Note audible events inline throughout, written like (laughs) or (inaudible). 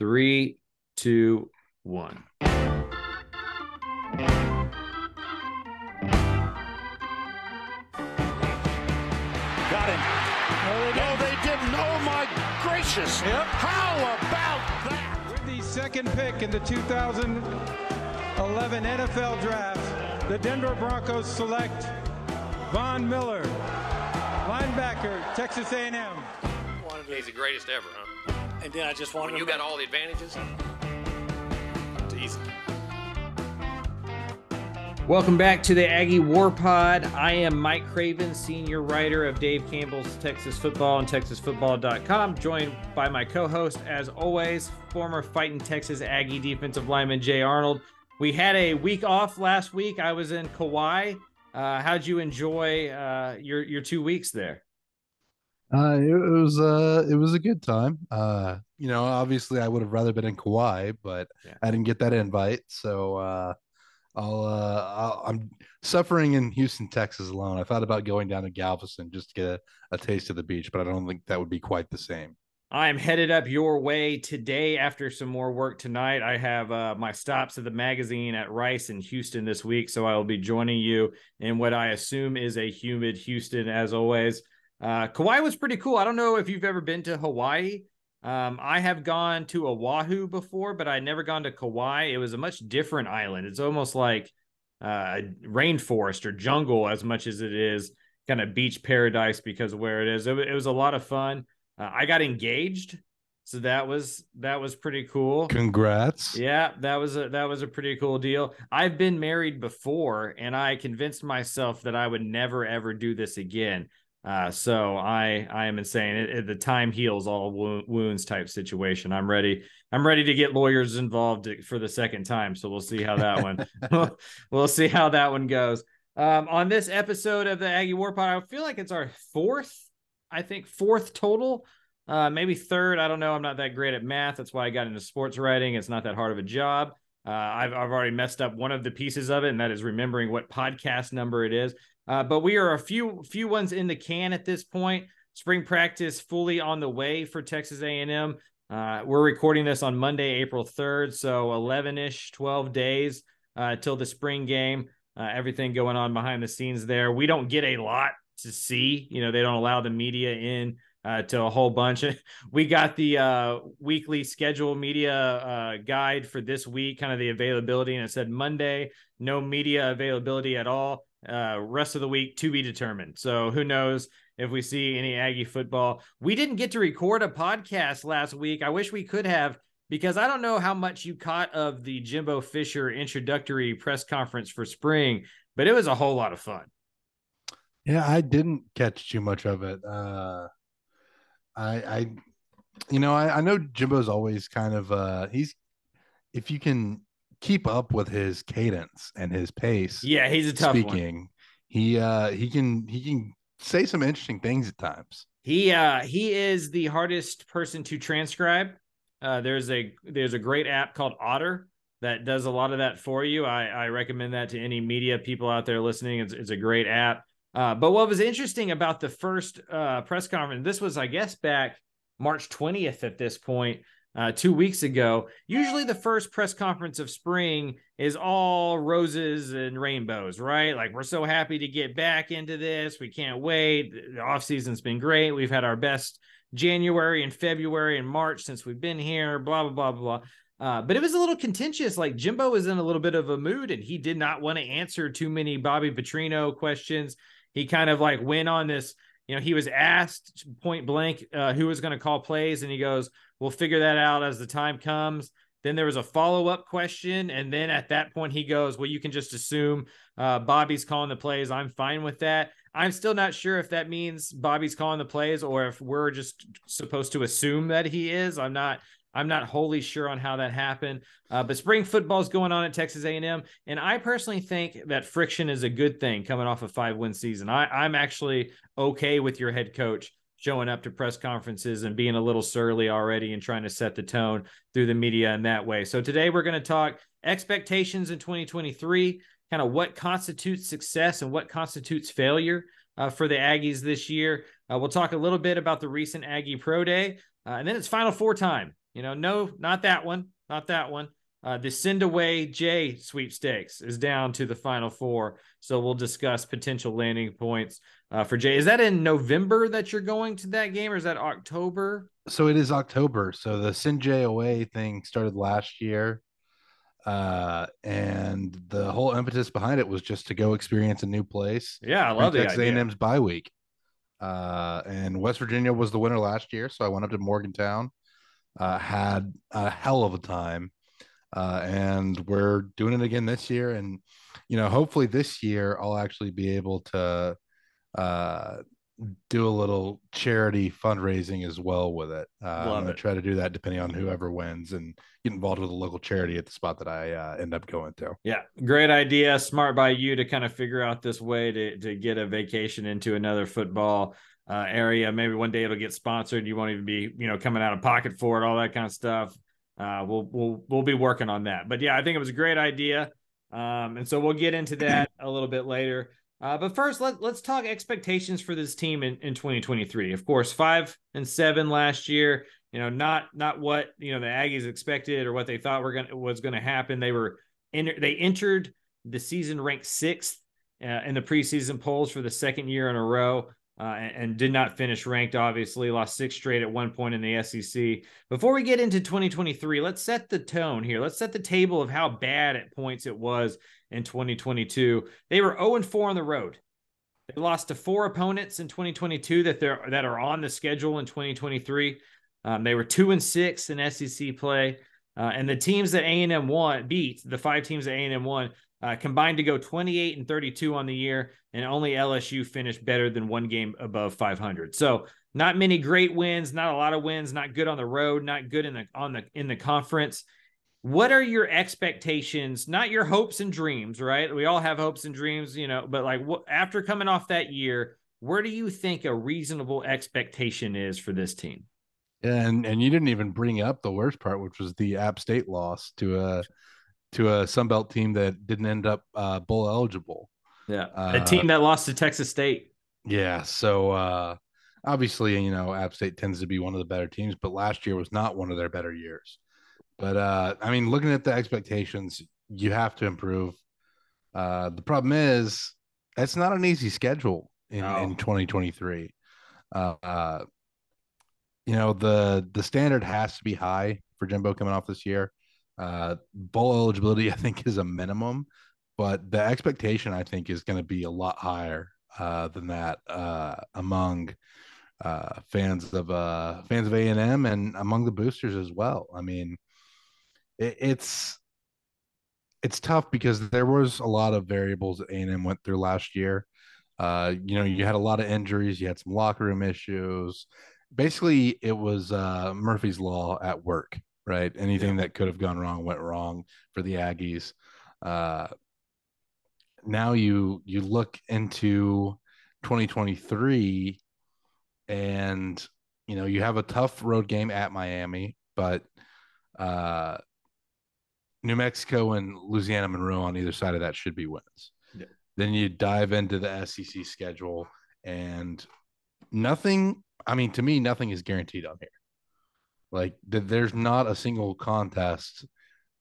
Three, two, one. Got him. No, they oh, didn't. Oh, my gracious. Yep. How about that? With the second pick in the 2011 NFL Draft, the Denver Broncos select Von Miller, linebacker, Texas A&M. He's the greatest ever, huh? And then I just wanted When you to- got all the advantages, it's easy. Welcome back to the Aggie War Pod. I am Mike Craven, senior writer of Dave Campbell's Texas Football and TexasFootball.com, joined by my co-host, as always, former Fighting Texas Aggie defensive lineman Jay Arnold. We had a week off last week. I was in Kauai. Uh, how'd you enjoy uh, your your two weeks there? Uh, it, it was uh, it was a good time. Uh, you know, obviously, I would have rather been in Kauai, but Yeah. I didn't get that invite, so uh, I'll, uh, I'll I'm suffering in Houston, Texas alone. I thought about going down to Galveston just to get a, a taste of the beach, but I don't think that would be quite the same. I'm headed up your way today after some more work tonight. I have uh, my stops at the magazine at Rice in Houston this week, so I will be joining you in what I assume is a humid Houston as always. Uh, Kauai was pretty cool. I don't know if you've ever been to Hawaii. Um, I have gone to Oahu before, but I'd never gone to Kauai. It was a much different island. It's almost like uh, rainforest or jungle as much as it is kind of beach paradise because of where it is. It, it was a lot of fun. Uh, I got engaged, so that was that was pretty cool. Congrats! Yeah, that was a that was a pretty cool deal. I've been married before, and I convinced myself that I would never ever do this again. Uh, so I I am insane. It, it- the time heals all wo- wounds type situation. I'm ready. I'm ready to get lawyers involved for the second time. So we'll see how that one. (laughs) (laughs) we'll see how that one goes. Um, on this episode of the Aggie War Pod, I feel like it's our fourth. I think fourth total uh, maybe third. I don't know. I'm not that great at math. That's why I got into sports writing. It's not that hard of a job. Uh, I've I've already messed up one of the pieces of it, and that is remembering what podcast number it is. Uh, but we are a few few ones in the can at this point. Spring practice fully on the way for Texas A&M. Uh, we're recording this on Monday, April 3rd, so 11ish, 12 days uh, till the spring game. Uh, everything going on behind the scenes there. We don't get a lot to see. You know, they don't allow the media in uh, to a whole bunch. (laughs) we got the uh, weekly schedule media uh, guide for this week, kind of the availability, and it said Monday, no media availability at all. Uh, rest of the week to be determined. So who knows if we see any Aggie football? We didn't get to record a podcast last week. I wish we could have because I don't know how much you caught of the Jimbo Fisher introductory press conference for spring, but it was a whole lot of fun. Yeah, I didn't catch too much of it. Uh, I, I, you know, I, I know Jimbo's always kind of uh, he's if you can keep up with his cadence and his pace. Yeah, he's a tough one. speaking, he uh he can he can say some interesting things at times. He uh he is the hardest person to transcribe. Uh there's a there's a great app called Otter that does a lot of that for you. I I recommend that to any media people out there listening. It's it's a great app. Uh but what was interesting about the first uh press conference, this was I guess back March 20th at this point, uh 2 weeks ago. Usually the first press conference of spring is all roses and rainbows, right? Like we're so happy to get back into this. We can't wait. The off season's been great. We've had our best January and February and March since we've been here, blah, blah, blah, blah. Uh, but it was a little contentious. Like Jimbo was in a little bit of a mood and he did not want to answer too many Bobby Petrino questions. He kind of like went on this, you know, he was asked point blank uh, who was going to call plays and he goes, we'll figure that out as the time comes. Then there was a follow up question. And then at that point, he goes, Well, you can just assume uh, Bobby's calling the plays. I'm fine with that. I'm still not sure if that means Bobby's calling the plays or if we're just supposed to assume that he is. I'm not. I'm not wholly sure on how that happened, uh, but spring football is going on at Texas A&M, and I personally think that friction is a good thing coming off a five win season. I, I'm actually okay with your head coach showing up to press conferences and being a little surly already and trying to set the tone through the media in that way. So today we're going to talk expectations in 2023, kind of what constitutes success and what constitutes failure uh, for the Aggies this year. Uh, we'll talk a little bit about the recent Aggie Pro Day, uh, and then it's Final Four time. You know, no, not that one, not that one. Uh, the send away Jay sweepstakes is down to the final four. So we'll discuss potential landing points uh, for Jay. Is that in November that you're going to that game or is that October? So it is October. So the send Jay away thing started last year. Uh, and the whole impetus behind it was just to go experience a new place. Yeah, I love Texas that. A&M's bye week. Uh, and West Virginia was the winner last year, so I went up to Morgantown. Uh, had a hell of a time uh, and we're doing it again this year. And you know, hopefully this year I'll actually be able to uh, do a little charity fundraising as well with it. Uh, I'm going to try to do that depending on whoever wins and get involved with a local charity at the spot that I uh, end up going to. Yeah, great idea. Smart by you to kind of figure out this way to to get a vacation into another football. Uh, area maybe one day it'll get sponsored you won't even be you know coming out of pocket for it all that kind of stuff uh, we'll we'll we'll be working on that. But yeah, I think it was a great idea, um, and so we'll get into that a little bit later. Uh, but first, let let's talk expectations for this team in, in 2023. Of course, five and seven last year. You know, not not what you know the Aggies expected or what they thought were gonna was going to happen. They were in, they entered the season ranked sixth uh, in the preseason polls for the second year in a row uh, and, and, did not finish ranked, obviously. Lost six straight at one point in the SEC. Before we get into 2023, let's set the tone here. Let's set the table of how bad at points it was in 2022. They were 0 4 on the road. They lost to four opponents in 2022 that they're that are on the schedule in 2023. Um, they were two and six in SEC play, uh, and the teams that A and M won beat the five teams that A and M won uh, combined to go 28 and 32 on the year, and only LSU finished better than one game above 500. So not many great wins, not a lot of wins, not good on the road, not good in the on the in the conference. What are your expectations? Not your hopes and dreams, right? We all have hopes and dreams, you know, but like after coming off that year, where do you think a reasonable expectation is for this team? And and you didn't even bring up the worst part, which was the App State loss to a to a Sunbelt team that didn't end up uh, bowl eligible. Yeah, uh, a team that lost to Texas State. Yeah, so uh, obviously, you know, App State tends to be one of the better teams, but last year was not one of their better years. But uh, I mean, looking at the expectations, you have to improve. Uh, the problem is, it's not an easy schedule in, no. in 2023. Uh, uh, you know, the the standard has to be high for Jimbo coming off this year. Uh, bowl eligibility, (laughs) I think, is a minimum, but the expectation, I think, is going to be a lot higher uh, than that uh, among uh, fans of uh, fans of A and M and among the boosters as well. I mean, it, it's it's tough because there was a lot of variables that A and M went through last year. Uh, you know, you had a lot of injuries, you had some locker room issues. Basically, it was uh, Murphy's law at work right? Anything yeah. that could have gone wrong went wrong for the Aggies. Uh, now you you look into 2023 and you know you have a tough road game at Miami, but uh, New Mexico and Louisiana Monroe on either side of that should be wins. Yeah. Then you dive into the SEC schedule and nothing. I mean, to me, nothing is guaranteed on here. Like there's not a single contest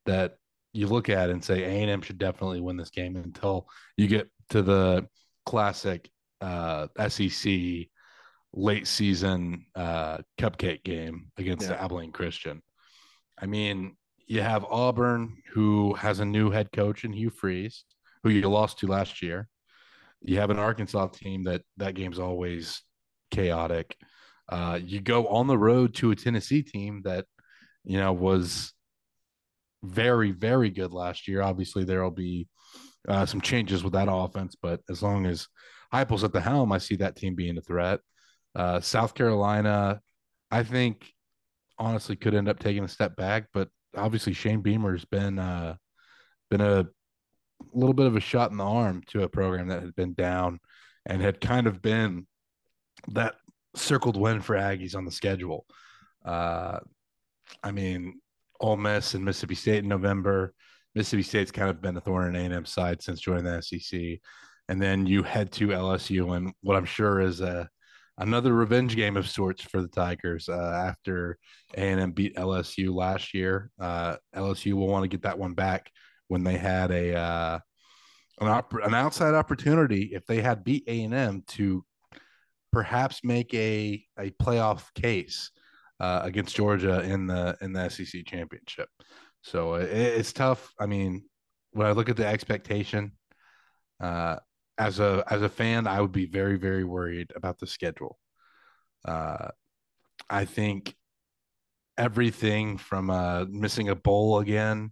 that you look at and say A&M should definitely win this game until you get to the classic uh, SEC late season uh, cupcake game against yeah. Abilene Christian. I mean, you have Auburn, who has a new head coach in Hugh Freeze, who you lost to last year. You have an Arkansas team that that game's always chaotic. Uh, you go on the road to a Tennessee team that, you know, was very, very good last year. Obviously, there will be uh, some changes with that offense, but as long as Heupel's at the helm, I see that team being a threat. Uh, South Carolina, I think, honestly, could end up taking a step back, but obviously Shane Beamer's been uh, been a little bit of a shot in the arm to a program that had been down and had kind of been that circled win for Aggies on the schedule. Uh, I mean, Ole Miss and Mississippi State in November. Mississippi State's kind of been a thorn in A&M side since joining the SEC. And then you head to LSU and what I'm sure is a another revenge game of sorts for the Tigers uh, after A&M beat LSU last year. Uh, LSU will want to get that one back when they had a uh, an, op- an outside opportunity if they had beat A&M to perhaps make a a playoff case uh, against Georgia in the in the SEC championship. So it, it's tough. I mean, when I look at the expectation, uh, as a as a fan, I would be very very worried about the schedule. Uh, I think everything from uh, missing a bowl again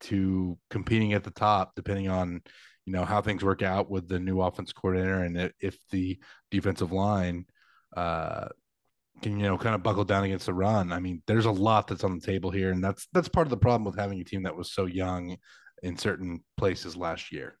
to competing at the top, depending on you know how things work out with the new offense coordinator and if the defensive line uh, can you know kind of buckle down against the run. I mean, there's a lot that's on the table here, and that's that's part of the problem with having a team that was so young in certain places last year.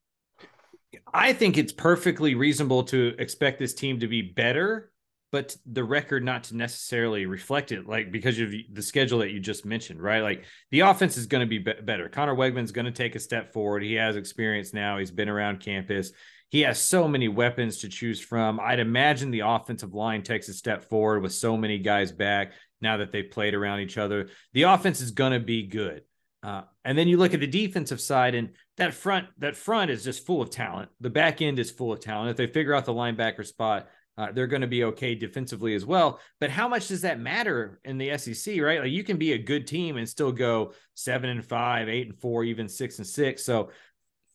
I think it's perfectly reasonable to expect this team to be better, but the record not to necessarily reflect it, like because of the schedule that you just mentioned, right? Like the offense is going to be, be better. Conner Weigman's going to take a step forward. He has experience now. He's been around campus. He has so many weapons to choose from. I'd imagine the offensive line takes a step forward with so many guys back now that they've played around each other. The offense is going to be good. Uh, and then you look at the defensive side, and that front that front is just full of talent. The back end is full of talent. If they figure out the linebacker spot, uh, they're going to be okay defensively as well. But how much does that matter in the SEC, right? Like you can be a good team and still go seven and five, eight and four, even six and six. So,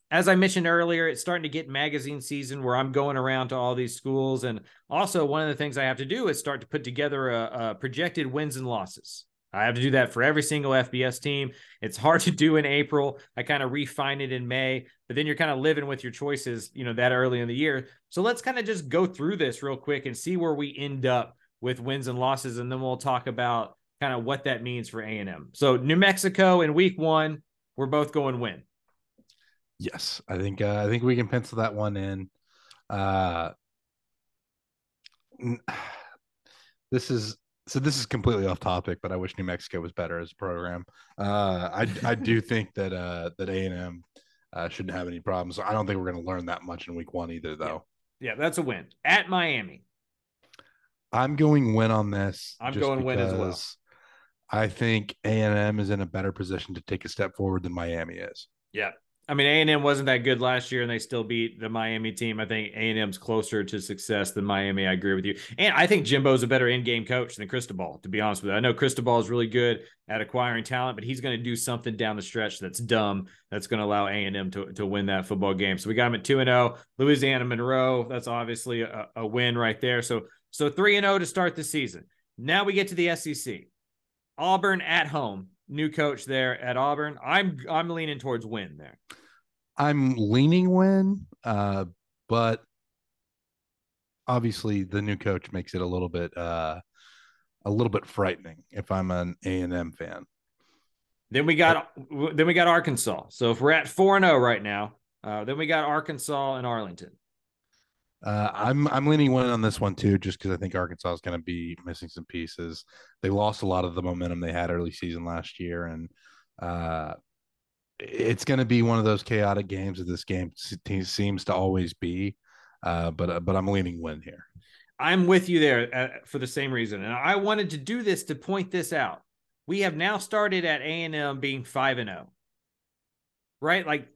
as I mentioned earlier, it's starting to get magazine season where I'm going around to all these schools. And also, one of the things I have to do is start to put together a, a projected wins and losses. I have to do that for every single FBS team. It's hard to do in April. I kind of refine it in May, but then you're kind of living with your choices, you know, that early in the year. So let's kind of just go through this real quick and see where we end up with wins and losses, and then we'll talk about kind of what that means for A&M. So New Mexico in week one, we're both going win. Yes, I think uh, I think we can pencil that one in. Uh, (sighs) this is so this is completely off topic, but I wish New Mexico was better as a program. Uh, I I do (laughs) think that uh, that A and M uh, shouldn't have any problems. I don't think we're going to learn that much in week one either, though. Yeah. yeah, that's a win at Miami. I'm going win on this. I'm going win as well. I think A and M is in a better position to take a step forward than Miami is. Yeah, I mean, A and M wasn't that good last year, and they still beat the Miami team. I think A and M's closer to success than Miami. I agree with you, and I think Jimbo's a better in-game coach than Cristobal. To be honest with you, I know Cristobal is really good at acquiring talent, but he's going to do something down the stretch that's dumb. That's going to allow A and M to to win that football game. So we got him at two and zero. Oh. Louisiana Monroe, that's obviously a, a win right there. So so three and zero oh to start the season. Now we get to the SEC. Auburn at home new coach there at Auburn. I'm I'm leaning towards win there. I'm leaning win, uh, but obviously the new coach makes it a little bit uh, a little bit frightening if I'm an A and M fan. Then we got then we got Arkansas. So if we're at four and zero oh right now, uh, then we got Arkansas and Arlington. Uh, I'm I'm leaning one on this one too, just because I think Arkansas is going to be missing some pieces. They lost a lot of the momentum they had early season last year, and uh, it's going to be one of those chaotic games that this game seems to always be. Uh, but uh, but I'm leaning win here. I'm with you there uh, for the same reason, and I wanted to do this to point this out. We have now started at A and M being five and zero, oh. right? Like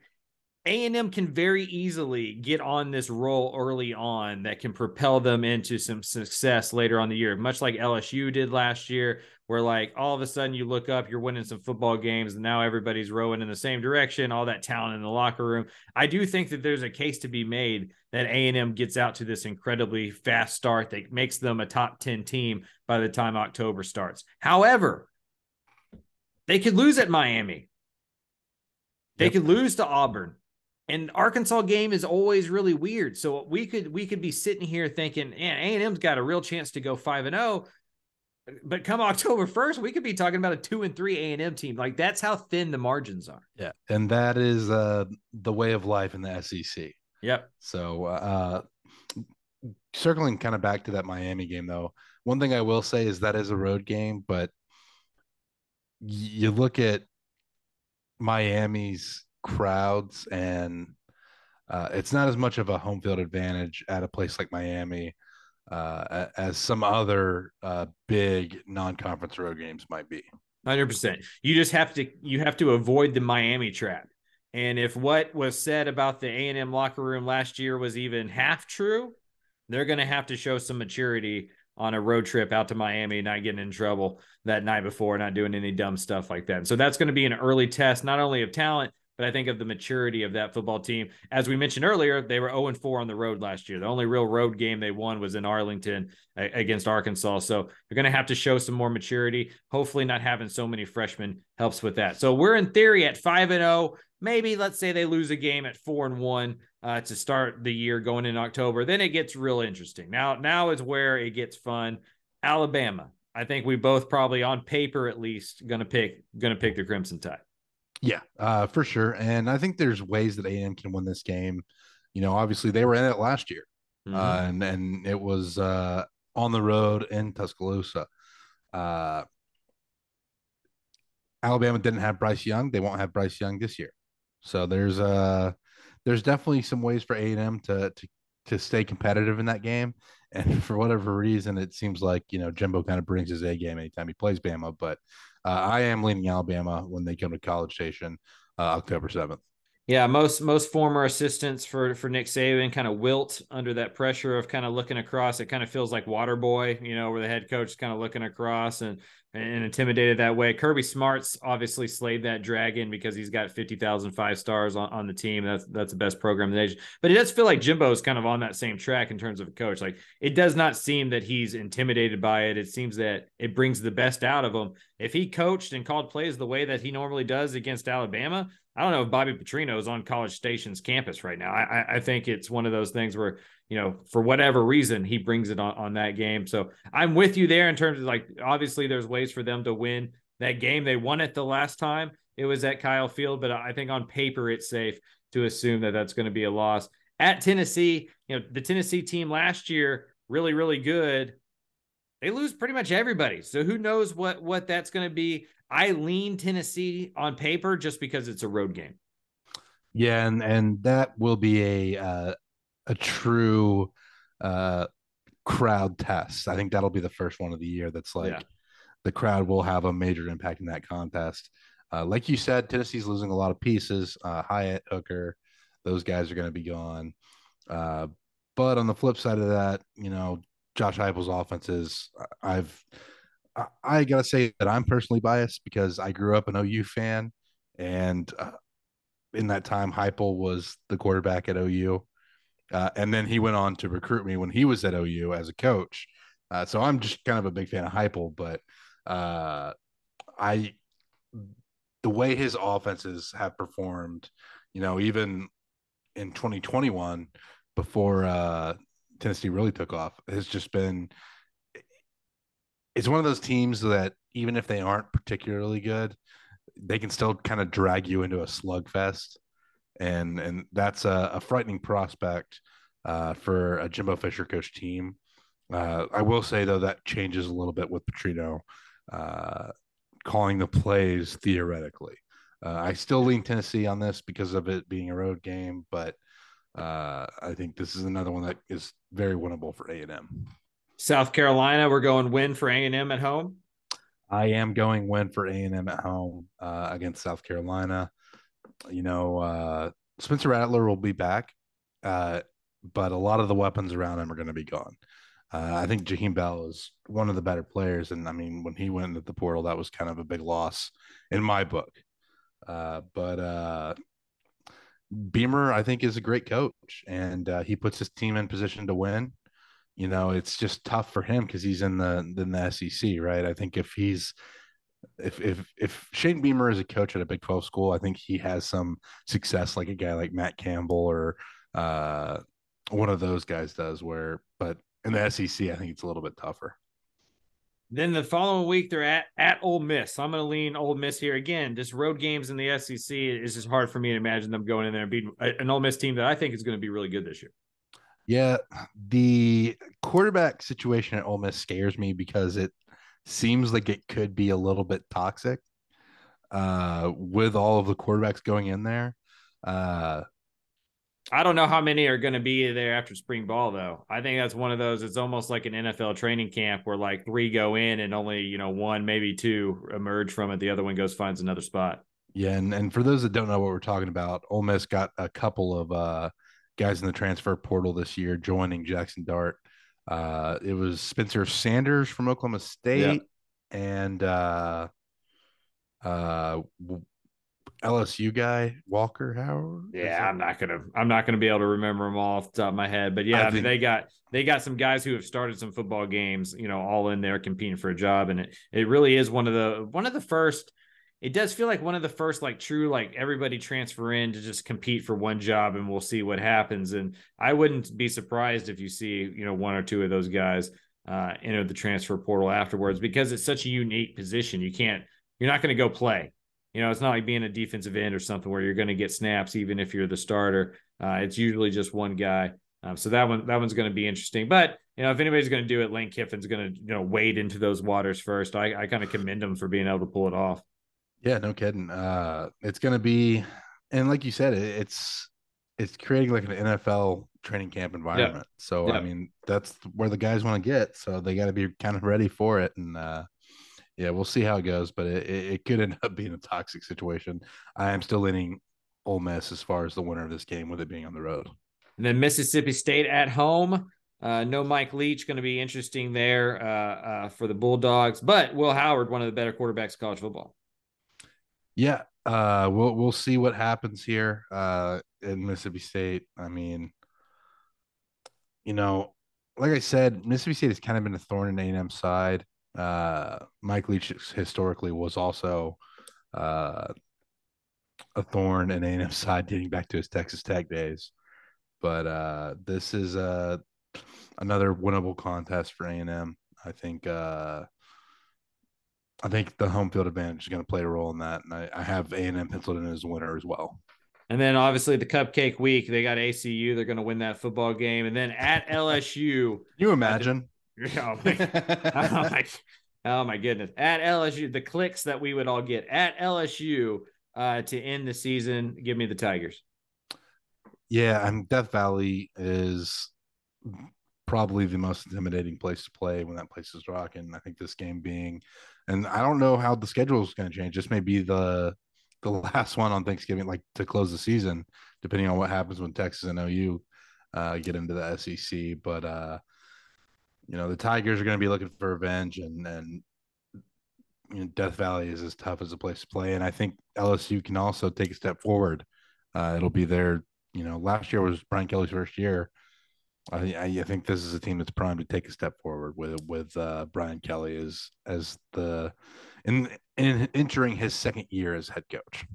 a&M can very easily get on this roll early on that can propel them into some success later on the year, much like LSU did last year, where like all of a sudden you look up, you're winning some football games, and now everybody's rowing in the same direction, all that talent in the locker room. I do think that there's a case to be made that A&M gets out to this incredibly fast start that makes them a top 10 team by the time October starts. However, they could lose at Miami. They yep. could lose to Auburn and Arkansas game is always really weird. So we could we could be sitting here thinking, man, A and M's got a real chance to go five and zero. Oh, but come (laughs) October first, we could be talking about a two and three A and M team. Like that's how thin the margins are. Yeah, and that is uh, the way of life in the SEC. Yep. So uh, circling kind of back to that Miami game, though, one thing I will say is that is a road game, but you look at Miami's crowds and uh, it's not as much of a home field advantage at a place like Miami. uh, as some other uh, big non-conference road games might be. Hundred percent. You just have to you have to avoid the Miami trap. And if what was said about the A and M locker room last year was even half true, they're going to have to show some maturity on a road trip out to Miami, not getting in trouble that night before, not doing any dumb stuff like that. So that's going to be an early test, not only of talent, but I think of the maturity of that football team. As we mentioned earlier, they were 0 4 on the road last year. The only real road game they won was in Arlington against Arkansas. So they're going to have to show some more maturity. Hopefully, not having so many freshmen helps with that. So we're in theory at 5 and 0. Maybe let's say they lose a game at 4 and 1 uh, to start the year going in October. Then it gets real interesting. Now, now is where it gets fun. Alabama. I think we both probably on paper at least going to pick going to pick the Crimson Tide. Yeah, uh, for sure. And I think there's ways that AM can win this game. You know, obviously they were in it last year, mm-hmm. uh, and and it was uh, on the road in Tuscaloosa. Uh, Alabama didn't have Bryce Young; they won't have Bryce Young this year. So there's uh there's definitely some ways for A and M to to to stay competitive in that game. And (laughs) for whatever reason, it seems like you know Jimbo kind of brings his A game anytime he plays Bama. But I am leaning Alabama when they come to College Station uh, October seventh. Yeah, most most former assistants for for Nick Saban kind of wilt under that pressure of kind of looking across. It kind of feels like water boy, you know, where the head coach is kind of looking across and and intimidated that way. Kirby Smart's obviously slayed that dragon because he's got 50,000 five stars on, on the team. That's that's the best program in the nation. But it does feel like Jimbo is kind of on that same track in terms of a coach. Like it does not seem that he's intimidated by it. It seems that it brings the best out of him. If he coached and called plays the way that he normally does against Alabama, I don't know if Bobby Petrino is on College Station's campus right now. I, I think it's one of those things where you know, for whatever reason, he brings it on, on that game. So I'm with you there in terms of like, obviously, there's ways for them to win that game. They won it the last time it was at Kyle Field, but I think on paper, it's safe to assume that that's going to be a loss. At Tennessee, you know, the Tennessee team last year, really, really good. They lose pretty much everybody. So who knows what what that's going to be. I lean Tennessee on paper just because it's a road game. Yeah, and and that will be a uh, a true uh, crowd test. I think that'll be the first one of the year that's like yeah. the crowd will have a major impact in that contest. Uh, like you said, Tennessee's losing a lot of pieces. Uh, Hyatt, Hooker, those guys are going to be gone. Uh, but on the flip side of that, you know, Josh Heupel's offense is. I've I, I gotta say that I'm personally biased because I grew up an OU fan, and uh, in that time, Heupel was the quarterback at OU. Uh, and then he went on to recruit me when he was at OU as a coach. Uh, so I'm just kind of a big fan of Heupel, but uh, I the way his offenses have performed, you know, even in 2021 before uh, Tennessee really took off, has just been. It's one of those teams that even if they aren't particularly good, they can still kind of drag you into a slugfest and and that's a, a frightening prospect uh, for a Jimbo Fisher coach team. Uh, I will say though that changes a little bit with Petrino uh, calling the plays theoretically. Uh, I still lean Tennessee on this because of it being a road game, but uh, I think this is another one that is very winnable for A and M. South Carolina, we're going win for A and M at home. I am going win for A and M at home uh, against South Carolina you know, uh, Spencer Rattler will be back, uh, but a lot of the weapons around him are going to be gone. Uh, I think Jaheim Bell is one of the better players, and I mean, when he went into the portal, that was kind of a big loss in my book. Uh, but uh, Beamer, I think, is a great coach, and uh, he puts his team in position to win. You know, it's just tough for him because he's in the in the SEC, right? I think if he's if if if Shane Beamer is a coach at a Big 12 school, I think he has some success like a guy like Matt Campbell or uh, one of those guys does where but in the SEC I think it's a little bit tougher. Then the following week they're at at Ole Miss. So I'm going to lean Ole Miss here again. Just road games in the SEC is just hard for me to imagine them going in there and beating an Ole Miss team that I think is going to be really good this year. Yeah, the quarterback situation at Ole Miss scares me because it seems like it could be a little bit toxic uh, with all of the quarterbacks going in there. Uh, I don't know how many are going to be there after spring ball, though. I think that's one of those. It's almost like an NFL training camp where like three go in and only you know one, maybe two emerge from it. The other one goes finds another spot. Yeah, and, and for those that don't know what we're talking about, Ole Miss got a couple of uh, guys in the transfer portal this year joining Jackson Dart. Uh, it was Spencer Sanders from Oklahoma State and uh, uh, LSU guy Walker Howard. Yeah, I'm not gonna I'm not gonna be able to remember them all off the top of my head, but yeah, I, I mean think... they got they got some guys who have started some football games, you know, all in there competing for a job, and it it really is one of the one of the first. It does feel like one of the first like true like everybody transfer in to just compete for one job, and we'll see what happens. And I wouldn't be surprised if you see you know one or two of those guys uh, enter the transfer portal afterwards because it's such a unique position. You can't you're not going to go play you know, it's not like being a defensive end or something where you're going to get snaps even if you're the starter. Uh, it's usually just one guy. Um, so that one that one's going to be interesting. But you know, if anybody's going to do it, Lane Kiffin's going to you know wade into those waters first. I, I kind of commend him for being able to pull it off. Yeah, no kidding. Uh, it's going to be, and like you said, it, it's it's creating like an NFL training camp environment. Yeah. So yeah. I mean, that's where the guys want to get. So they got to be kind of ready for it. And uh, yeah, we'll see how it goes, but it, it, could end up (laughs) being a toxic situation. I am still leaning Ole Miss as far as the winner of this game, with it being on the road. And then Mississippi State at home. Uh, no Mike Leach, going to be interesting there uh, uh, for the Bulldogs, but Will Howard, one of the better quarterbacks of college football. Yeah, uh, we'll we'll see what happens here uh, in Mississippi State. I mean, you know, like I said, Mississippi State has kind of been a thorn in A&M side. Uh, Mike Leach historically was also uh, a thorn in A&M (laughs) side dating back to his Texas Tech days. But uh, this is uh, another winnable contest for A&M. I think uh, I think the home field advantage is going to play a role in that, and I, I have A&M penciled in as a winner as well. And then obviously the cupcake week, they got ACU. They're going to win that football game, and then at (laughs) LSU. You imagine? (laughs) Oh my, oh my, oh my goodness. At LSU, the clicks that we would all get at LSU uh, to end the season. Give me the Tigers. Yeah, and Death Valley is probably the most intimidating place to play when that place is rocking. I think this game being, and I don't know how the schedule is going to change. This may be the the (laughs) last one on Thanksgiving, like to close the season, depending on what happens when Texas and OU uh, get into the SEC. But uh, you know the Tigers are going to be looking for revenge, and and you know, Death Valley is as tough as a place to play, and I think LSU can also take a step forward. Uh, it'll be their, you know, last year was Brian Kelly's first year. I, I think this is a team that's primed to take a step forward with with uh, Brian Kelly as as the in in entering his second year as head coach.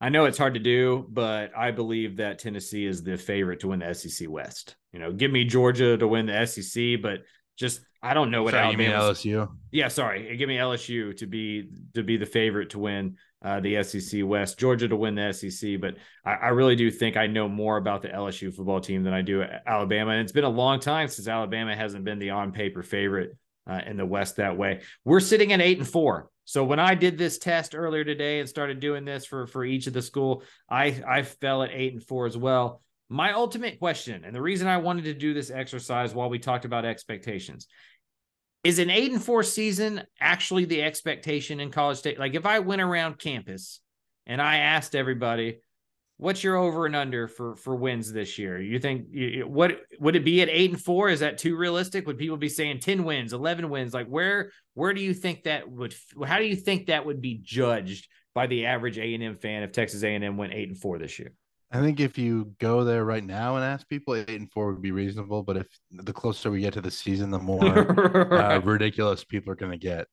I know it's hard to do, but I believe that Tennessee is the favorite to win the SEC West. You know, give me Georgia to win the SEC, but just I don't know what sorry, Alabama. LSU. Yeah, sorry. Give me LSU to be to be the favorite to win uh, the SEC West. Georgia to win the SEC, but I, I, really do think I know more about the LSU football team than I do Alabama. And it's been a long time since Alabama hasn't been the on paper favorite uh, in the West that way. We're sitting at eight and four. So when I did this test earlier today and started doing this for for each of the school, I I fell at eight and four as well. My ultimate question, and the reason I wanted to do this exercise while we talked about expectations, is an eight and four season actually the expectation in college state? Like if I went around campus and I asked everybody, what's your over and under for for wins this year? You think what would it be at eight and four? Is that too realistic? Would people be saying 10 wins, 11 wins? Like where where do you think that would how do you think that would be judged by the average A&M fan if Texas A&M went eight and four this year? I think if you go there right now and ask people, eight and four would be reasonable. But if the closer we get to the season, the (laughs) more right. uh, ridiculous people are going to get.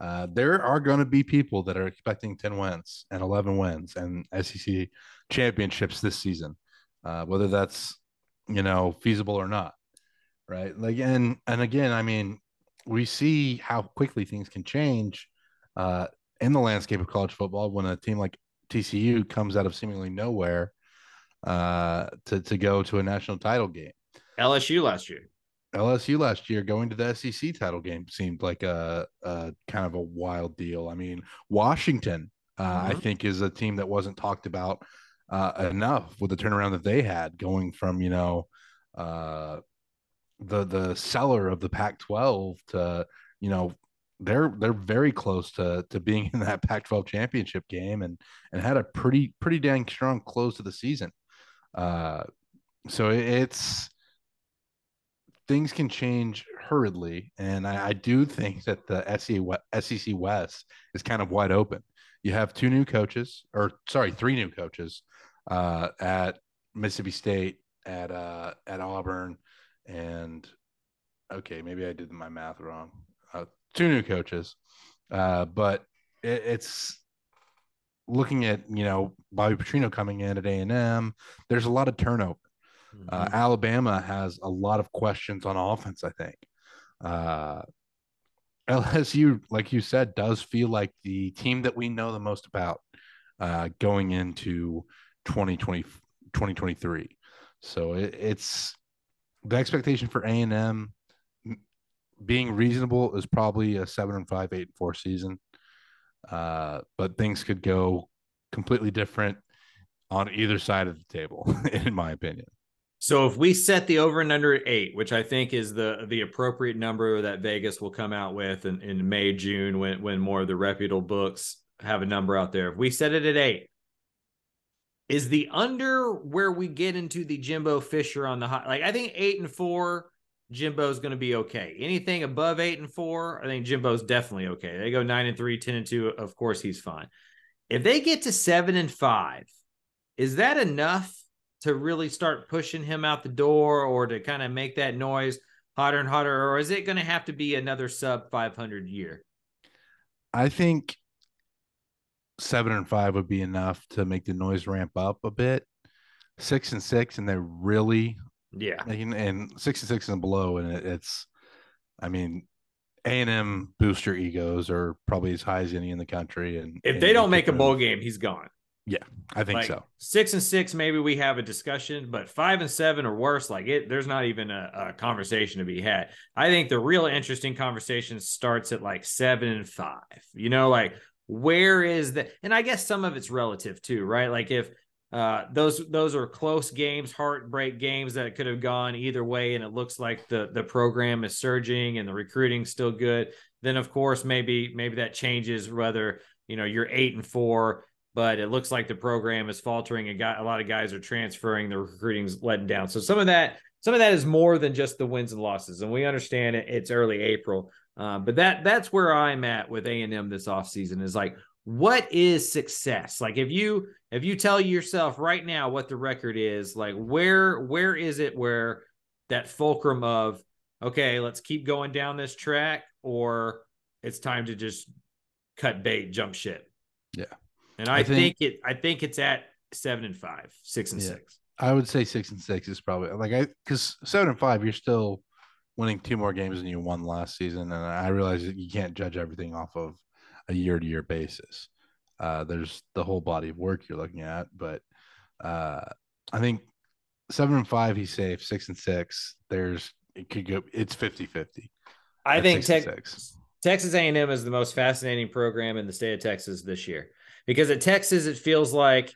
Uh, there are going to be people that are expecting 10 wins and 11 wins and SEC championships this season, uh, whether that's, you know, feasible or not. Right. Like, and, and again, I mean, we see how quickly things can change uh, in the landscape of college football when a team like TCU comes out of seemingly nowhere uh, to to go to a national title game. LSU last year. LSU last year going to the SEC title game seemed like a, a kind of a wild deal. I mean, Washington, uh, mm-hmm. I think, is a team that wasn't talked about uh, enough with the turnaround that they had, going from you know uh, the the cellar of the Pac-12 to you know they're they're very close to to being (laughs) in that Pac-12 championship game and and had a pretty pretty dang strong close to the season. Uh, so it's things can change hurriedly, and I, I do think that the SEC West is kind of wide open. You have two new coaches, or sorry, three new coaches uh, at Mississippi State, at uh, at Auburn, and okay, maybe I did my math wrong. Uh, two new coaches, uh, but it, it's looking at you know Bobby Petrino coming in at A and M. There's a lot of turnover. Uh, mm-hmm. Alabama has a lot of questions on offense. I think uh, LSU, like you said, does feel like the team that we know the most about uh, going into 2020, 2023. So it, it's the expectation for A and M being reasonable is probably a seven and five, eight and four season. Uh, but things could go completely different on either side of the table, (laughs) in my opinion. So if we set the over and under at eight, which I think is the the appropriate number that Vegas will come out with in, in May, June, when when more of the reputable books have a number out there. If we set it at eight, is the under where we get into the Jimbo Fisher on the hot? Like I think eight and four Jimbo's going to be okay. Anything above eight and four, I think Jimbo's definitely okay. They go nine and three, 10 and two. Of course, he's fine. If they get to seven and five, is that enough to really start pushing him out the door or to kind of make that noise hotter and hotter? Or is it going to have to be another sub 500 year? I think seven and five would be enough to make the noise ramp up a bit. Six and six, and they're really yeah, and, and six and six and below, and it, it's, I mean, A and M booster egos are probably as high as any in the country. And if and they don't make a bowl game, he's gone. Yeah, I think like, so. Six and six, maybe we have a discussion, but five and seven or worse, like it, there's not even a, a conversation to be had. I think the real interesting conversation starts at like seven and five. You know, like where is the? And I guess some of it's relative too, right? Like if uh, those those are close games, heartbreak games that could have gone either way, and it looks like the the program is surging and the recruiting still good. Then of course maybe maybe that changes whether you know you're eight and four, but it looks like the program is faltering and got a lot of guys are transferring, the recruiting's letting down. So some of that some of that is more than just the wins and losses, and we understand it. It's early April, uh, but that that's where I'm at with A and M this offseason is like what is success? Like if you if you tell yourself right now what the record is like where where is it where that fulcrum of okay let's keep going down this track or it's time to just cut bait jump ship? Yeah. And i, I think, think, it i think it's at seven and five six and yeah. six. I would say six and six is probably like i because seven and five you're still winning two more games than you won last season and i realize that you can't judge everything off of a year to year basis. Uh, there's the whole body of work you're looking at, but uh, I think seven and five, he's safe. Six and six, there's it could go. It's 50 50. I think Texas Texas A&M is the most fascinating program in the state of Texas this year because at Texas it feels like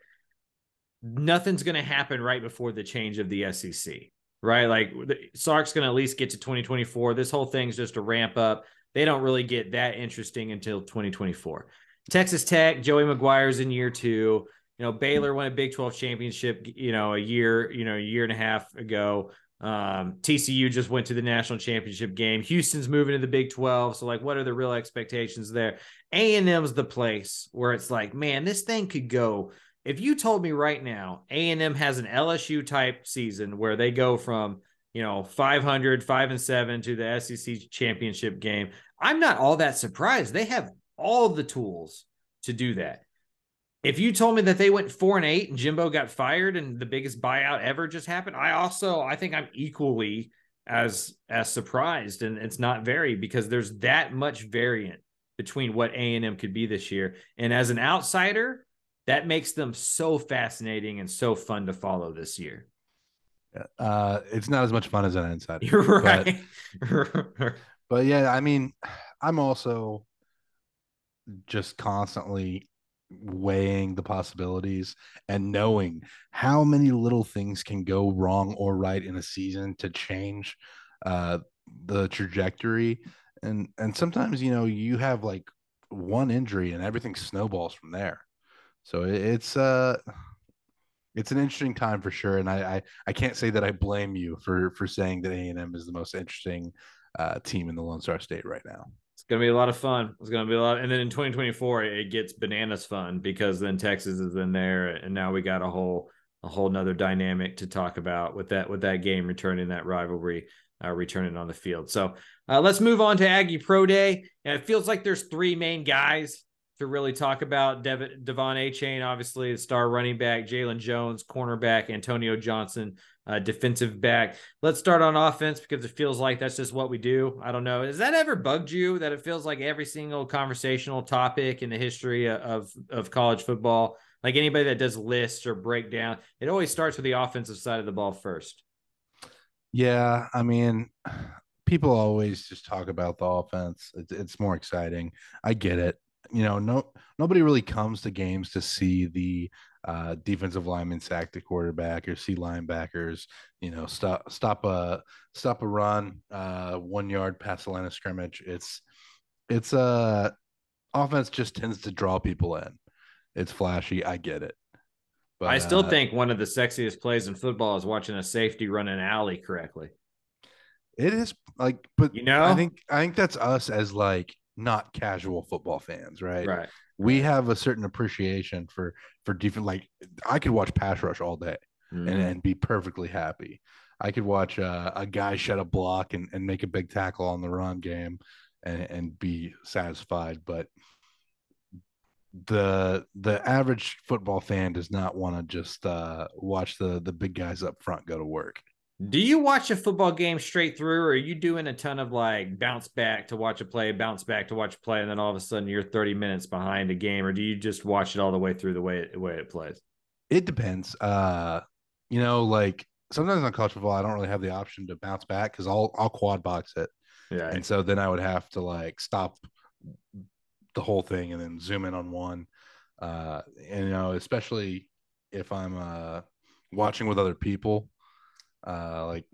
nothing's going to happen right before the change of the SEC, right? Like Sark's going to at least get to 2024. This whole thing's just a ramp up they don't really get that interesting until 2024. Texas Tech, Joey McGuire's in year two. You know, Baylor won a Big 12 championship, you know, a year, you know, a year and a half ago. Um, TCU just went to the national championship game. Houston's moving to the Big 12. So, like, what are the real expectations there? A&M's the place where it's like, man, this thing could go. If you told me right now, A&M has an LSU type season where they go from you know 500 5 and 7 to the SEC championship game I'm not all that surprised they have all the tools to do that if you told me that they went 4 and 8 and Jimbo got fired and the biggest buyout ever just happened I also I think I'm equally as as surprised and it's not very because there's that much variant between what A&M could be this year and as an outsider that makes them so fascinating and so fun to follow this year uh, it's not as much fun as an insider. (laughs) You're right. But, (laughs) but yeah, I mean, (sighs) I'm also just constantly weighing the possibilities and knowing how many little things can go wrong or right in a season to change uh, the trajectory. And and sometimes you know you have like one injury and everything snowballs from there. So it, it's uh it's an interesting time for sure. And I, I, I can't say that I blame you for for saying that A and M is the most interesting uh, team in the Lone Star State right now. It's gonna be a lot of fun. It's gonna be a lot, and then in 2024 it gets bananas fun because then Texas is in there, and now we got a whole a whole nother dynamic to talk about with that with that game returning that rivalry uh, returning on the field. So uh, let's move on to Aggie Pro Day. And it feels like there's three main guys to really talk about Dev- De'Von Achane, obviously the star running back, Jalen Jones, cornerback, Antonio Johnson, uh, defensive back. Let's start on offense because it feels like that's just what we do. I don't know. Has that ever bugged you that it feels like every single conversational topic in the history of of college football, like anybody that does lists or breakdown, it always starts with the offensive side of the ball first. Yeah, I mean, people always just talk about the offense. It's, it's more exciting. I get it you know, no nobody really comes to games to see the uh, defensive lineman sack the quarterback or see linebackers, you know, stop stop a stop a run, uh, one yard past the line of scrimmage. It's it's a uh, offense just tends to draw people in. It's flashy. I get it. But I still uh, think one of the sexiest plays in football is watching a safety run an alley correctly. It is like, but you know, I think I think that's us as like not casual football fans, right? Right. We have a certain appreciation for for different. Like I could watch pass rush all day mm. and, and be perfectly happy. I could watch uh, a guy shed a block and, and make a big tackle on the run game and, and be satisfied. But the the average football fan does not want to just uh, watch the the big guys up front go to work. Do you watch a football game straight through, or are you doing a ton of like bounce back to watch a play, bounce back to watch a play, and then all of a sudden you're 30 minutes behind a game, or do you just watch it all the way through the way it, the way it plays? It depends. Uh, you know, like sometimes on college football, I don't really have the option to bounce back because I'll I'll quad box it, yeah, and so then I would have to like stop the whole thing and then zoom in on one. Uh, and you know, especially if I'm uh watching with other people uh, like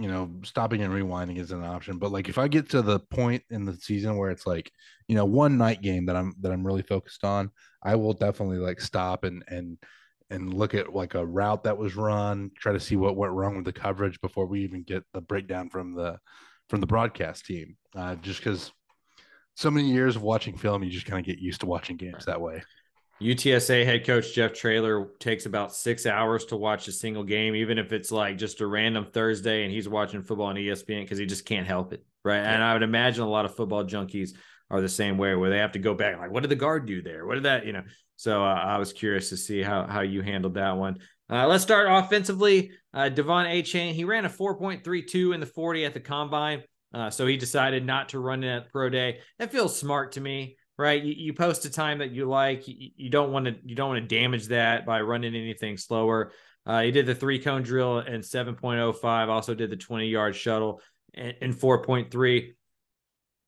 you know, stopping and rewinding is an option. But like if I get to the point in the season where it's like, you know, one night game that I'm that I'm really focused on, I will definitely like stop and and and look at like a route that was run, try to see what went wrong with the coverage before we even get the breakdown from the from the broadcast team. Uh, just because so many years of watching film, you just kind of get used to watching games that way. UTSA head coach Jeff Traylor takes about six hours to watch a single game, even if it's like just a random Thursday and he's watching football on ESPN because he just can't help it. Right. Yeah. And I would imagine a lot of football junkies are the same way where they have to go back, like, what did the guard do there? What did that, you know? So uh, I was curious to see how, how you handled that one. Uh, let's start offensively. Uh, De'Von Achane, he ran a 4.32 in the 40 at the combine. Uh, so he decided not to run it at pro day. That feels smart to me right? You, you post a time that you like. You, you don't want to you don't want to damage that by running anything slower. Uh, he did the three cone drill and 7.05. Also did the 20 yard shuttle in, in 4.3.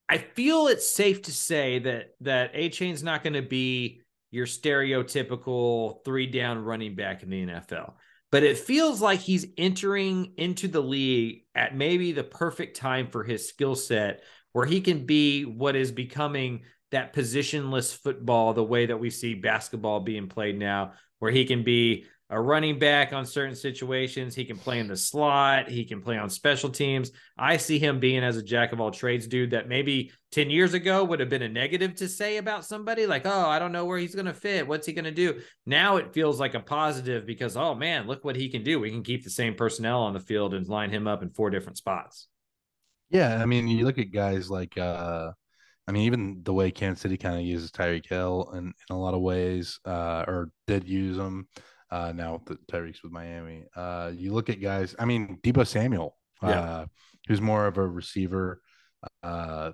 I feel it's safe to say that that Achane's not going to be your stereotypical three down running back in the NFL. But it feels like he's entering into the league at maybe the perfect time for his skill set, where he can be what is becoming that positionless football the way that we see basketball being played now, where he can be a running back on certain situations. He can play in the slot. He can play on special teams. I see him being as a jack of all trades dude that maybe 10 years ago would have been a negative to say about somebody like, oh, I don't know where he's going to fit. What's he going to do? Now it feels like a positive because, oh man, look what he can do. We can keep the same personnel on the field and line him up in four different spots. Yeah. I mean, you look at guys like, uh, I mean, even the way Kansas City kind of uses Tyreek Hill in, in a lot of ways, uh, or did use them. Uh, now that Tyreek's with Miami, uh, you look at guys. I mean, Deebo Samuel, yeah. uh, who's more of a receiver, uh,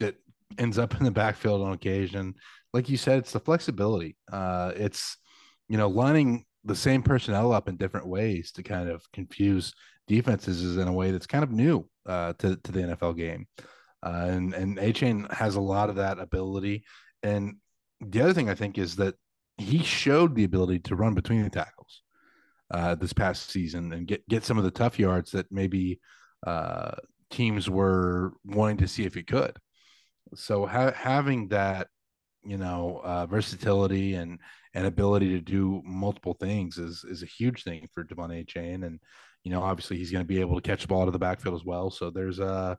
that ends up in the backfield on occasion. Like you said, it's the flexibility. Uh, it's you know lining the same personnel up in different ways to kind of confuse defenses is in a way that's kind of new uh, to to the NFL game. Uh, and and chain has a lot of that ability. And the other thing I think is that he showed the ability to run between the tackles uh, this past season and get get some of the tough yards that maybe uh, teams were wanting to see if he could. So ha- having that, you know, uh, versatility and and ability to do multiple things is is a huge thing for De'Von Achane, And you know, obviously he's going to be able to catch the ball out of the backfield as well. So there's a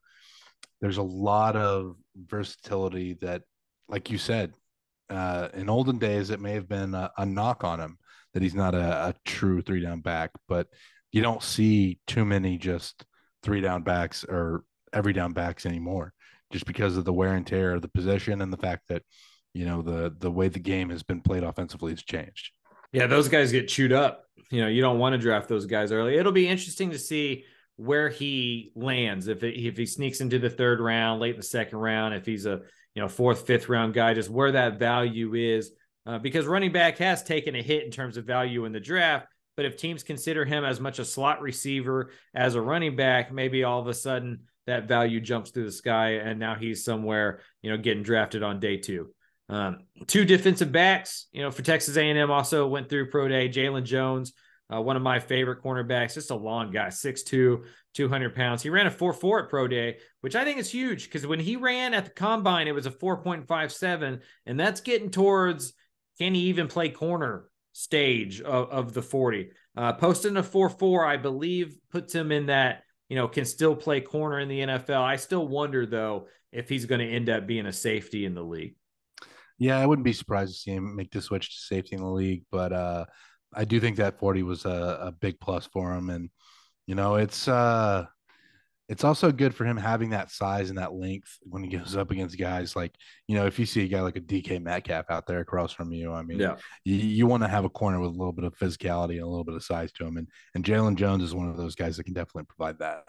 there's a lot of versatility that, like you said, uh, in olden days it may have been a, a knock on him that he's not a, a true three down back, but you don't see too many just three down backs or every down backs anymore, just because of the wear and tear of the position and the fact that you know the the way the game has been played offensively has changed. Yeah, those guys get chewed up. You know, you don't want to draft those guys early. It'll be interesting to see where he lands if it, if he sneaks into the third round, late in the second round, if he's a you know fourth, fifth round guy, just where that value is. Uh, because running back has taken a hit in terms of value in the draft. But if teams consider him as much a slot receiver as a running back, maybe all of a sudden that value jumps through the sky, and now he's somewhere you know getting drafted on day two. Um, two defensive backs, you know, for Texas A&M also went through pro day. Jalen Jones, uh, one of my favorite cornerbacks, just a long guy, 6'2", 200 pounds. He ran a 4'4 at pro day, which I think is huge because when he ran at the combine, it was a 4.57, and that's getting towards can he even play corner stage of, of the 40? Uh, posting a 4'4, I believe, puts him in that, you know, can still play corner in the NFL. I still wonder, though, if he's going to end up being a safety in the league. Yeah, I wouldn't be surprised to see him make the switch to safety in the league, but uh, I do think that 40 was a, a big plus for him. And, you know, it's uh, it's also good for him having that size and that length when he (laughs) goes up against guys like, you know, if you see a guy like a DK Metcalf out there across from you, I mean, yeah. you, you want to have a corner with a little bit of physicality and a little bit of size to him. And, and Jalen Jones is one of those guys that can definitely provide that.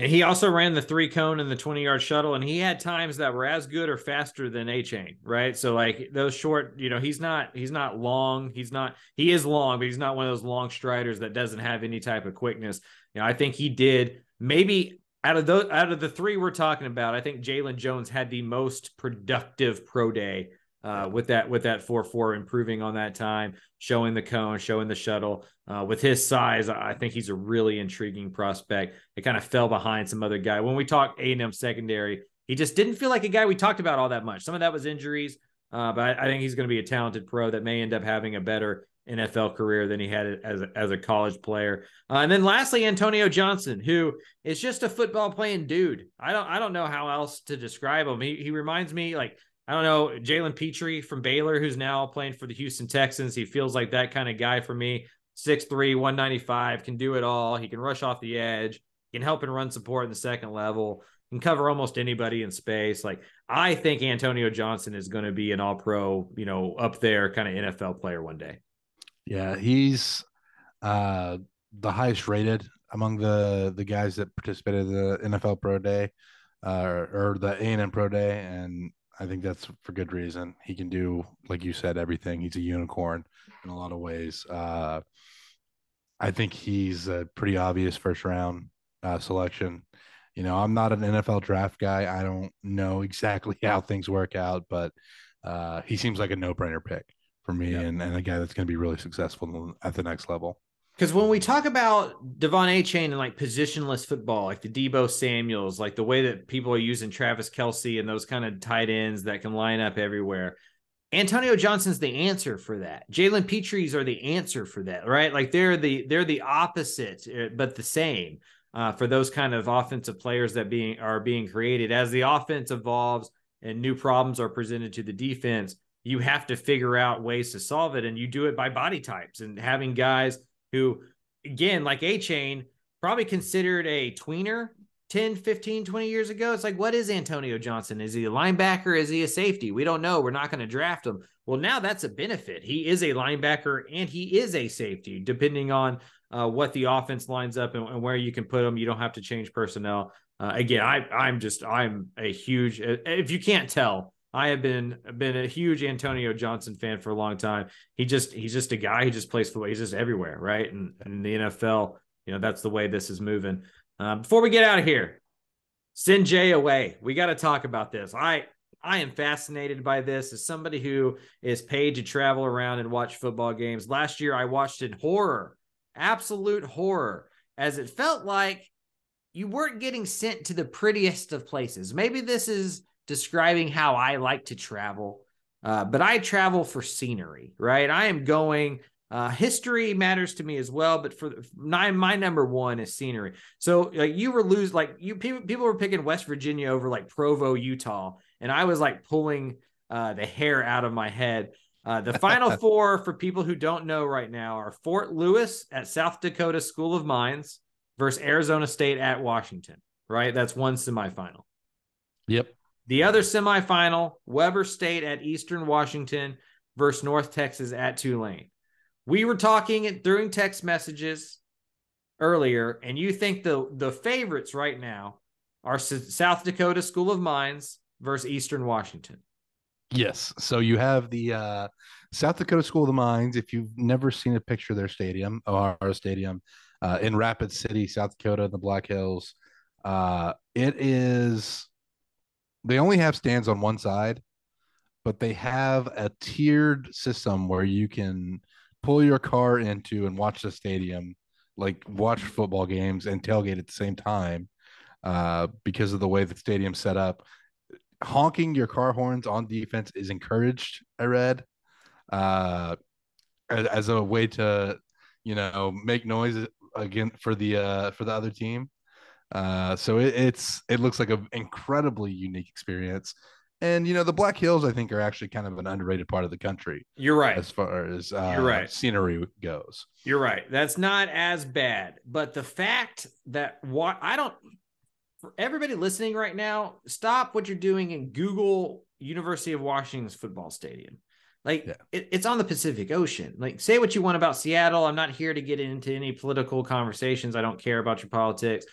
And he also ran the three cone and the 20 yard shuttle, and he had times that were as good or faster than Achane, right? So like those short, you know, he's not he's not long, he's not he is long, but he's not one of those long striders that doesn't have any type of quickness. You know, I think he did maybe out of those out of the three we're talking about, I think Jalen Jones had the most productive pro day uh, with that with that four four improving on that time, showing the cone, showing the shuttle. Uh, with his size, I think he's a really intriguing prospect. It kind of fell behind some other guy. When we talk A and M secondary, he just didn't feel like a guy we talked about all that much. Some of that was injuries, uh, but I, I, think he's going to be a talented pro that may end up having a better NFL career than he had as a, as a college player. Uh, and then lastly, Antonio Johnson, who is just a football playing dude. I don't I don't know how else to describe him. He he reminds me like I don't know, Jalen Pitre from Baylor, who's now playing for the Houston Texans. He feels like that kind of guy for me. 6'3, 195, can do it all. He can rush off the edge, can help and run support in the second level, can cover almost anybody in space. Like, I think Antonio Johnson is going to be an all pro, you know, up there kind of NFL player one day. Yeah, he's uh the highest rated among the the guys that participated in the NFL Pro Day uh, or the A and M Pro Day, and I think that's for good reason. He can do, like you said, everything. He's a unicorn in a lot of ways. Uh, I think he's a pretty obvious first round uh, selection. You know, I'm not an NFL draft guy. I don't know (laughs) exactly how things work out, but uh, he seems like a no brainer pick for me and, and a guy that's going to be really successful at the next level. Because when we talk about De'Von Achane and like positionless football, like the Deebo Samuels, like the way that people are using Travis Kelce and those kind of tight ends that can line up everywhere, Antonio Johnson's the answer for that. Jalen Pitre's are the answer for that, right? Like they're the they're the opposite, uh, but the same uh, for those kind of offensive players that being are being created as the offense evolves and new problems are presented to the defense. You have to figure out ways to solve it, and you do it by body types and having guys who, again, like Achane, probably considered a tweener 10, 15, 20 years ago. It's like, what is Antonio Johnson? Is he a linebacker? Is he a safety? We don't know. We're not going to draft him. Well, now that's a benefit. He is a linebacker and he is a safety, depending on uh, what the offense lines up and, and, where you can put him. You don't have to change personnel. Uh, again, I, I'm just, I'm a huge, if you can't tell, I have been been a huge Antonio Johnson fan for a long time. He just he's just a guy. He just plays football. He's just everywhere, right? And, and in the NFL, you know that's the way this is moving. Uh, before we get out of here, send Jay away. We got to talk about this. I I am fascinated by this as somebody who is paid to travel around and watch football games. Last year I watched in horror, absolute horror, as it felt like you weren't getting sent to the prettiest of places. Maybe this is describing how I like to travel. Uh, but I travel for scenery, right? I am going uh, history matters to me as well, but for my my number one is scenery. So like you were lose like you people people were picking West Virginia over like Provo, Utah, and I was like pulling uh, the hair out of my head. Uh, the final (laughs) four for people who don't know right now are Fort Lewis at South Dakota School of Mines versus Arizona State at Washington. Right, that's one semifinal. Yep. The other semifinal, Weber State at Eastern Washington versus North Texas at Tulane we were talking during text messages earlier, and you think the the favorites right now are South Dakota School of Mines versus Eastern Washington. Yes. So you have the uh, South Dakota School of the Mines. If you've never seen a picture of their stadium, O'Harra Stadium, uh, in Rapid City, South Dakota, in the Black Hills, uh, it is. They only have stands on one side, but they have a tiered system where you can pull your car into and watch the stadium, like watch football games and tailgate at the same time, uh, because of the way the stadium's set up. Honking your car horns on defense is encouraged. I read, uh, as, as a way to, you know, make noise again for the uh, for the other team. Uh, so it, it's it looks like an incredibly unique experience. And you know, the Black Hills, I think, are actually kind of an underrated part of the country. You're right. As far as uh, You're right. scenery goes. You're right. That's not as bad. But the fact that what I don't for everybody listening right now, stop what you're doing and Google University of Washington's football stadium. Like yeah. it, it's on the Pacific Ocean. Like say what you want about Seattle. I'm not here to get into any political conversations. I don't care about your politics.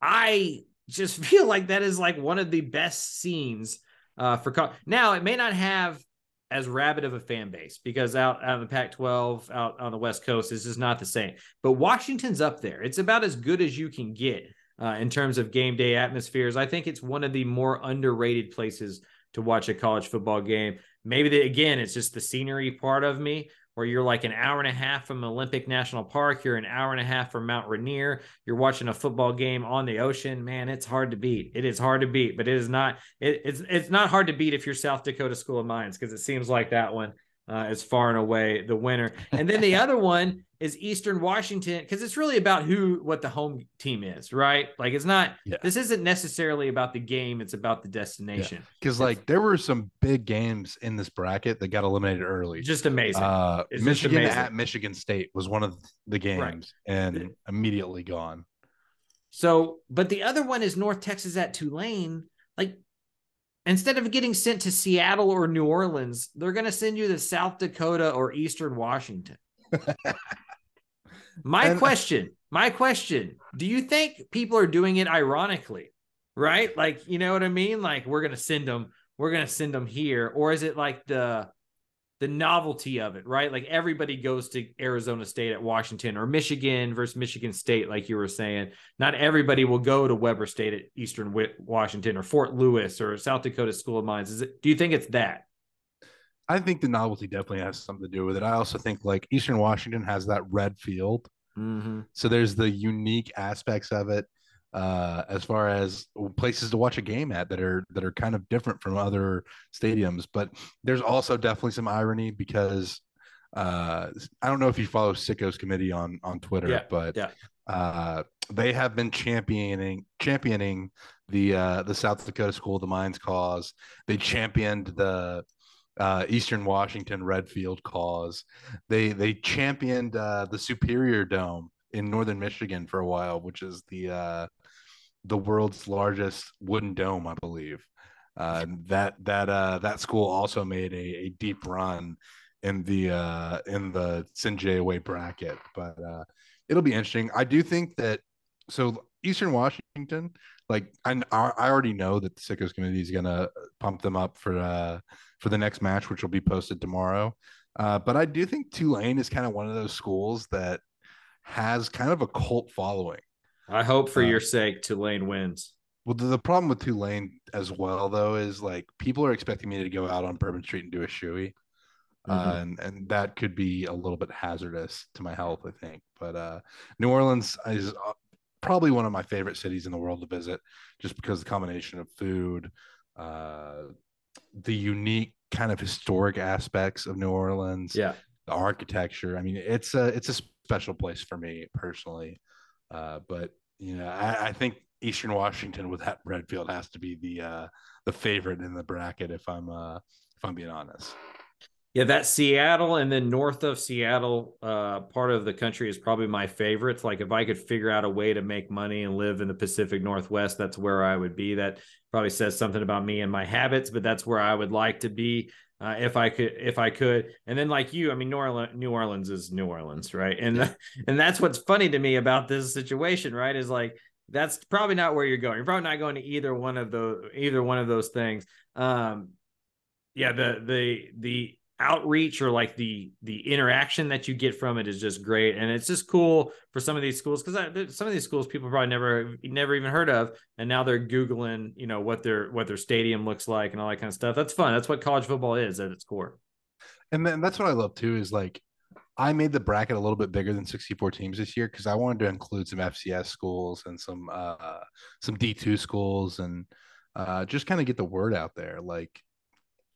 I just (laughs) feel like that is like one of the best scenes uh, for now. It may not have as rabid of a fan base because out out of the Pac-12, out on the West Coast, this is not the same. But Washington's up there. It's about as good as you can get uh, in terms of game day atmospheres. I think it's one of the more underrated places to watch a college football game. Maybe the, again, it's just the scenery part of me where you're like an hour and a half from Olympic National Park, you're an hour and a half from Mount Rainier, you're watching a football game on the ocean. Man, it's hard to beat. It is hard to beat, but it is not. It, it's it's not hard to beat if you're South Dakota School of Mines because it seems like that one uh, is far and away the winner. And then the other (laughs) one is Eastern Washington because it's really about who what the home team is, right? Like it's not yeah. this isn't necessarily about the game, it's about the destination. Because yeah. like there were some big games in this bracket that got eliminated early. Just amazing. Uh, Michigan amazing. at Michigan State was one of the games right. and immediately gone. So, but the other one is North Texas at Tulane. Like instead of getting sent to Seattle or New Orleans, they're going to send you to South Dakota or Eastern Washington. (laughs) my and, uh, question, my question, do you think people are doing it ironically? Right? Like, you know what I mean? Like we're going to send them, we're going to send them here or is it like the the novelty of it, right? Like everybody goes to Arizona State at Washington or Michigan versus Michigan State, like you were saying. Not everybody will go to Weber State at Eastern Washington or Fort Lewis or South Dakota School of Mines. Is it? Do you think it's that? I think the novelty definitely has something to do with it. I also think like Eastern Washington has that red field, mm-hmm. so there's the unique aspects of it uh, as far as places to watch a game at that are that are kind of different from other stadiums. But there's also definitely some irony because uh, I don't know if you follow Sickos committee on on Twitter, yeah, but yeah. uh, they have been championing championing the uh, the South Dakota School of the Mines cause. They championed the uh, Eastern Washington Redfield cause. They they championed uh, the Superior Dome in northern Michigan for a while, which is the uh, the world's largest wooden dome, I believe. Uh, that that uh, that school also made a, a deep run in the uh, in the CJUA bracket, but uh, it'll be interesting. I do think that so Eastern Washington, like I, I already know that the Sickos committee is gonna pump them up for uh, for the next match, which will be posted tomorrow. Uh, but I do think Tulane is kind of one of those schools that has kind of a cult following. I hope for uh, your sake Tulane wins. well, the, the problem with Tulane as well, though, is like people are expecting me to go out on Bourbon Street and do a shoey. Uh, and and that could be a little bit hazardous to my health, I think. But uh, New Orleans is uh, probably one of my favorite cities in the world to visit, just because the combination of food, uh, the unique kind of historic aspects of New Orleans, Yeah. the architecture. I mean, it's a it's a special place for me personally. Uh, but you know, I, I think Eastern Washington with that bread field has to be the uh, the favorite in the bracket. If I'm uh, if I'm being honest. Yeah, that Seattle and then north of Seattle uh, part of the country is probably my favorite. Like if I could figure out a way to make money and live in the Pacific Northwest, that's where I would be. That probably says something about me and my habits, but that's where I would like to be uh, if I could. If I could, and then like you, I mean, New Orleans, New Orleans is New Orleans, right? And (laughs) and that's what's funny to me about this situation, right? Is like that's probably not where you're going. You're probably not going to either one of those either one of those things. Um, yeah, the the the outreach or like the the interaction that you get from it is just great. And it's just cool for some of these schools because some of these schools people probably never never even heard of and now they're googling you know what their what their stadium looks like and all that kind of stuff. That's fun. That's what college football is at its core. And then that's what i love too is like i made the bracket a little bit bigger than 64 teams this year because i wanted to include some fcs schools and some uh some d2 schools and uh just kind of get the word out there. Like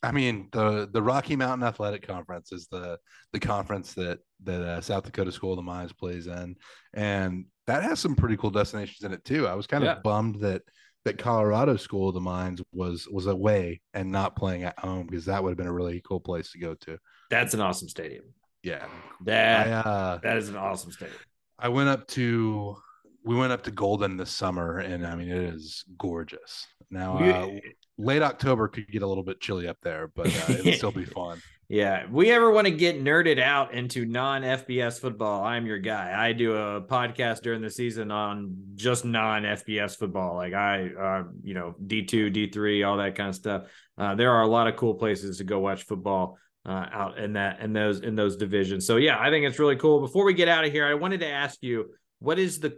I mean, the the Rocky Mountain Athletic Conference is the the conference that that uh, South Dakota School of the Mines plays in, and that has some pretty cool destinations in it too. I was kind of Yeah. bummed that that Colorado School of the Mines was was away and not playing at home because that would have been a really cool place to go to. that's an awesome stadium Yeah, that I uh, that is an awesome stadium I went up to we went up to Golden this summer, and I mean it is gorgeous. Now, uh, late October could get a little bit chilly up there, but uh, it'll still be (laughs) fun. Yeah, if we ever want to get nerded out into non FBS football, I'm your guy. I do a podcast during the season on just non FBS football, like I, uh, you know, D two, D three, all that kind of stuff. Uh, there are a lot of cool places to go watch football uh, out in that in those in those divisions. So yeah, I think it's really cool. Before we get out of here, I wanted to ask you, what is the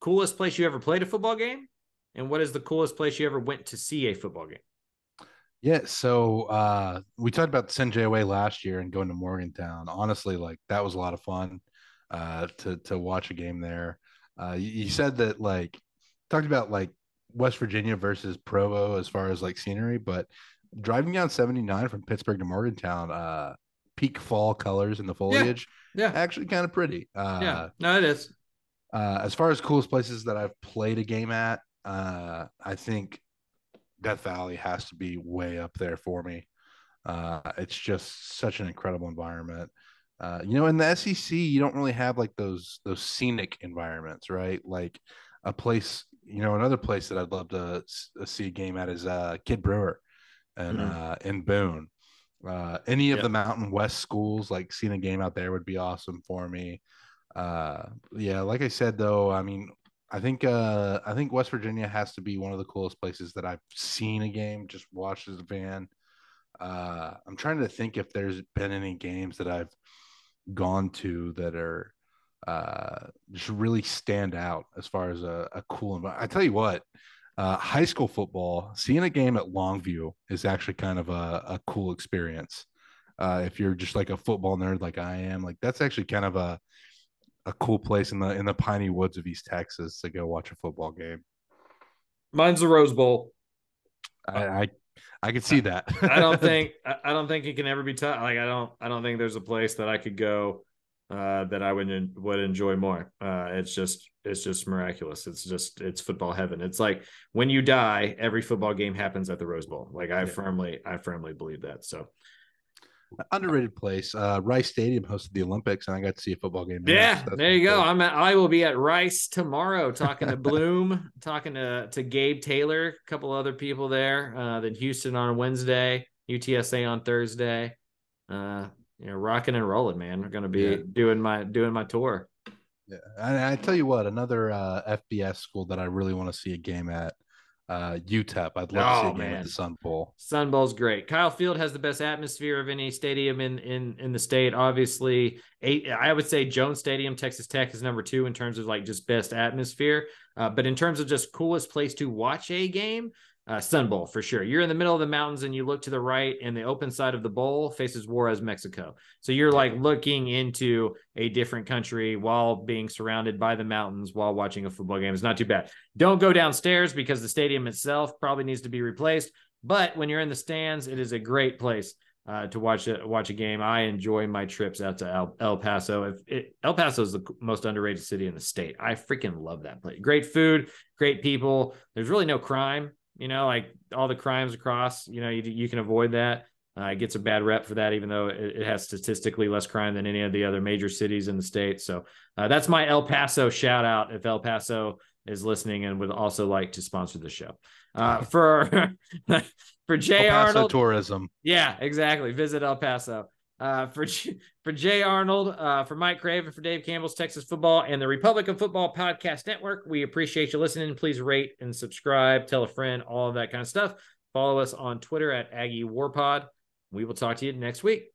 coolest place you ever played a football game, and what is the coolest place you ever went to see a football game? Yeah, so uh, we talked about the away last year and going to Morgantown. Honestly, like that was a lot of fun uh, to to watch a game there. Uh, you, you said that like talked about like West Virginia versus Provo as far as like scenery, but driving down 79 from Pittsburgh to Morgantown, uh, peak fall colors in the foliage, Yeah, actually kind of pretty. Uh, yeah, no, it is. uh, as far as coolest places that I've played a game at, uh, I think Death Valley has to be way up there for me. Uh, it's just such an incredible environment. Uh, you know, in the SEC, you don't really have like those those scenic environments, right? Like a place, you know, another place that I'd love to uh, see a game at is uh, Kidd Brewer, and Mhm. uh, in Boone. Uh, any of Yep. the Mountain West schools, like seeing a game out there would be awesome for me. Uh, yeah, like I said though, I mean, I think uh, I think West Virginia has to be one of the coolest places that I've seen a game, just watched as a fan. Uh, I'm trying to think if there's been any games that I've gone to that are uh, just really stand out as far as a, a cool environment. I tell you what, uh, high school football, seeing a game at Longview is actually kind of a, a cool experience. Uh, if you're just like a football nerd like I am, like that's actually kind of a a cool place in the in the piney woods of East Texas to go watch a football game. Mine's the Rose Bowl. I I, I could see that. I don't (laughs) think I don't think it can ever be tough. Like I don't I don't think there's a place that I could go uh, that I would would enjoy more. Uh, it's just it's just miraculous. It's just it's football heaven. It's like when you die, every football game happens at the Rose Bowl. Like I Yeah. firmly I firmly believe that. So underrated place. Uh, Rice Stadium hosted the Olympics, and I got to see a football game. there, yeah, so there you go. cool. I'm at, I will be at Rice tomorrow (laughs) talking to Bloom, talking to to Gabe Taylor, a couple other people there. Uh, then Houston on Wednesday, UTSA on Thursday. Uh, you know, rocking and rolling, man. We're gonna be Yeah. doing my doing my tour. Yeah, and I tell you what, another uh, FBS school that I really want to see a game at uh, UTEP. I'd love to see Oh, man. at the Sun Bowl. Sun Bowl's great. Kyle Field has the best atmosphere of any stadium in in in the state. Obviously, eight. I would say Jones Stadium, Texas Tech, is number two in terms of like just best atmosphere. Uh, but in terms of just coolest place to watch a game, uh, Sun Bowl for sure. You're in the middle of the mountains and you look to the right, and the open side of the bowl faces Juarez, Mexico. So you're like looking into a different country while being surrounded by the mountains while watching a football game. It's not too bad. Don't go downstairs because the stadium itself probably needs to be replaced. But when you're in the stands, it is a great place uh, to watch a watch a game. I enjoy my trips out to El, El Paso. If it, El Paso is the most underrated city in the state, I freaking love that place. Great food, great people. There's really no crime. You know, like all the crimes across. You know, you you can avoid that. Uh, it gets a bad rep for that, even though it, it has statistically less crime than any of the other major cities in the state. So uh, that's my El Paso shout out. If El Paso is listening and would also like to sponsor the show. Uh, (laughs) for (laughs) for Jay El Paso Arnold, tourism. yeah, exactly. Visit El Paso. Uh, for J- for Jay Arnold, uh, for Mike Craven, for Dave Campbell's Texas Football and the Republican Football Podcast Network, we appreciate you listening. Please rate and subscribe, tell a friend, all of that kind of stuff. Follow us on Twitter at Aggie Warpod. We will talk to you next week.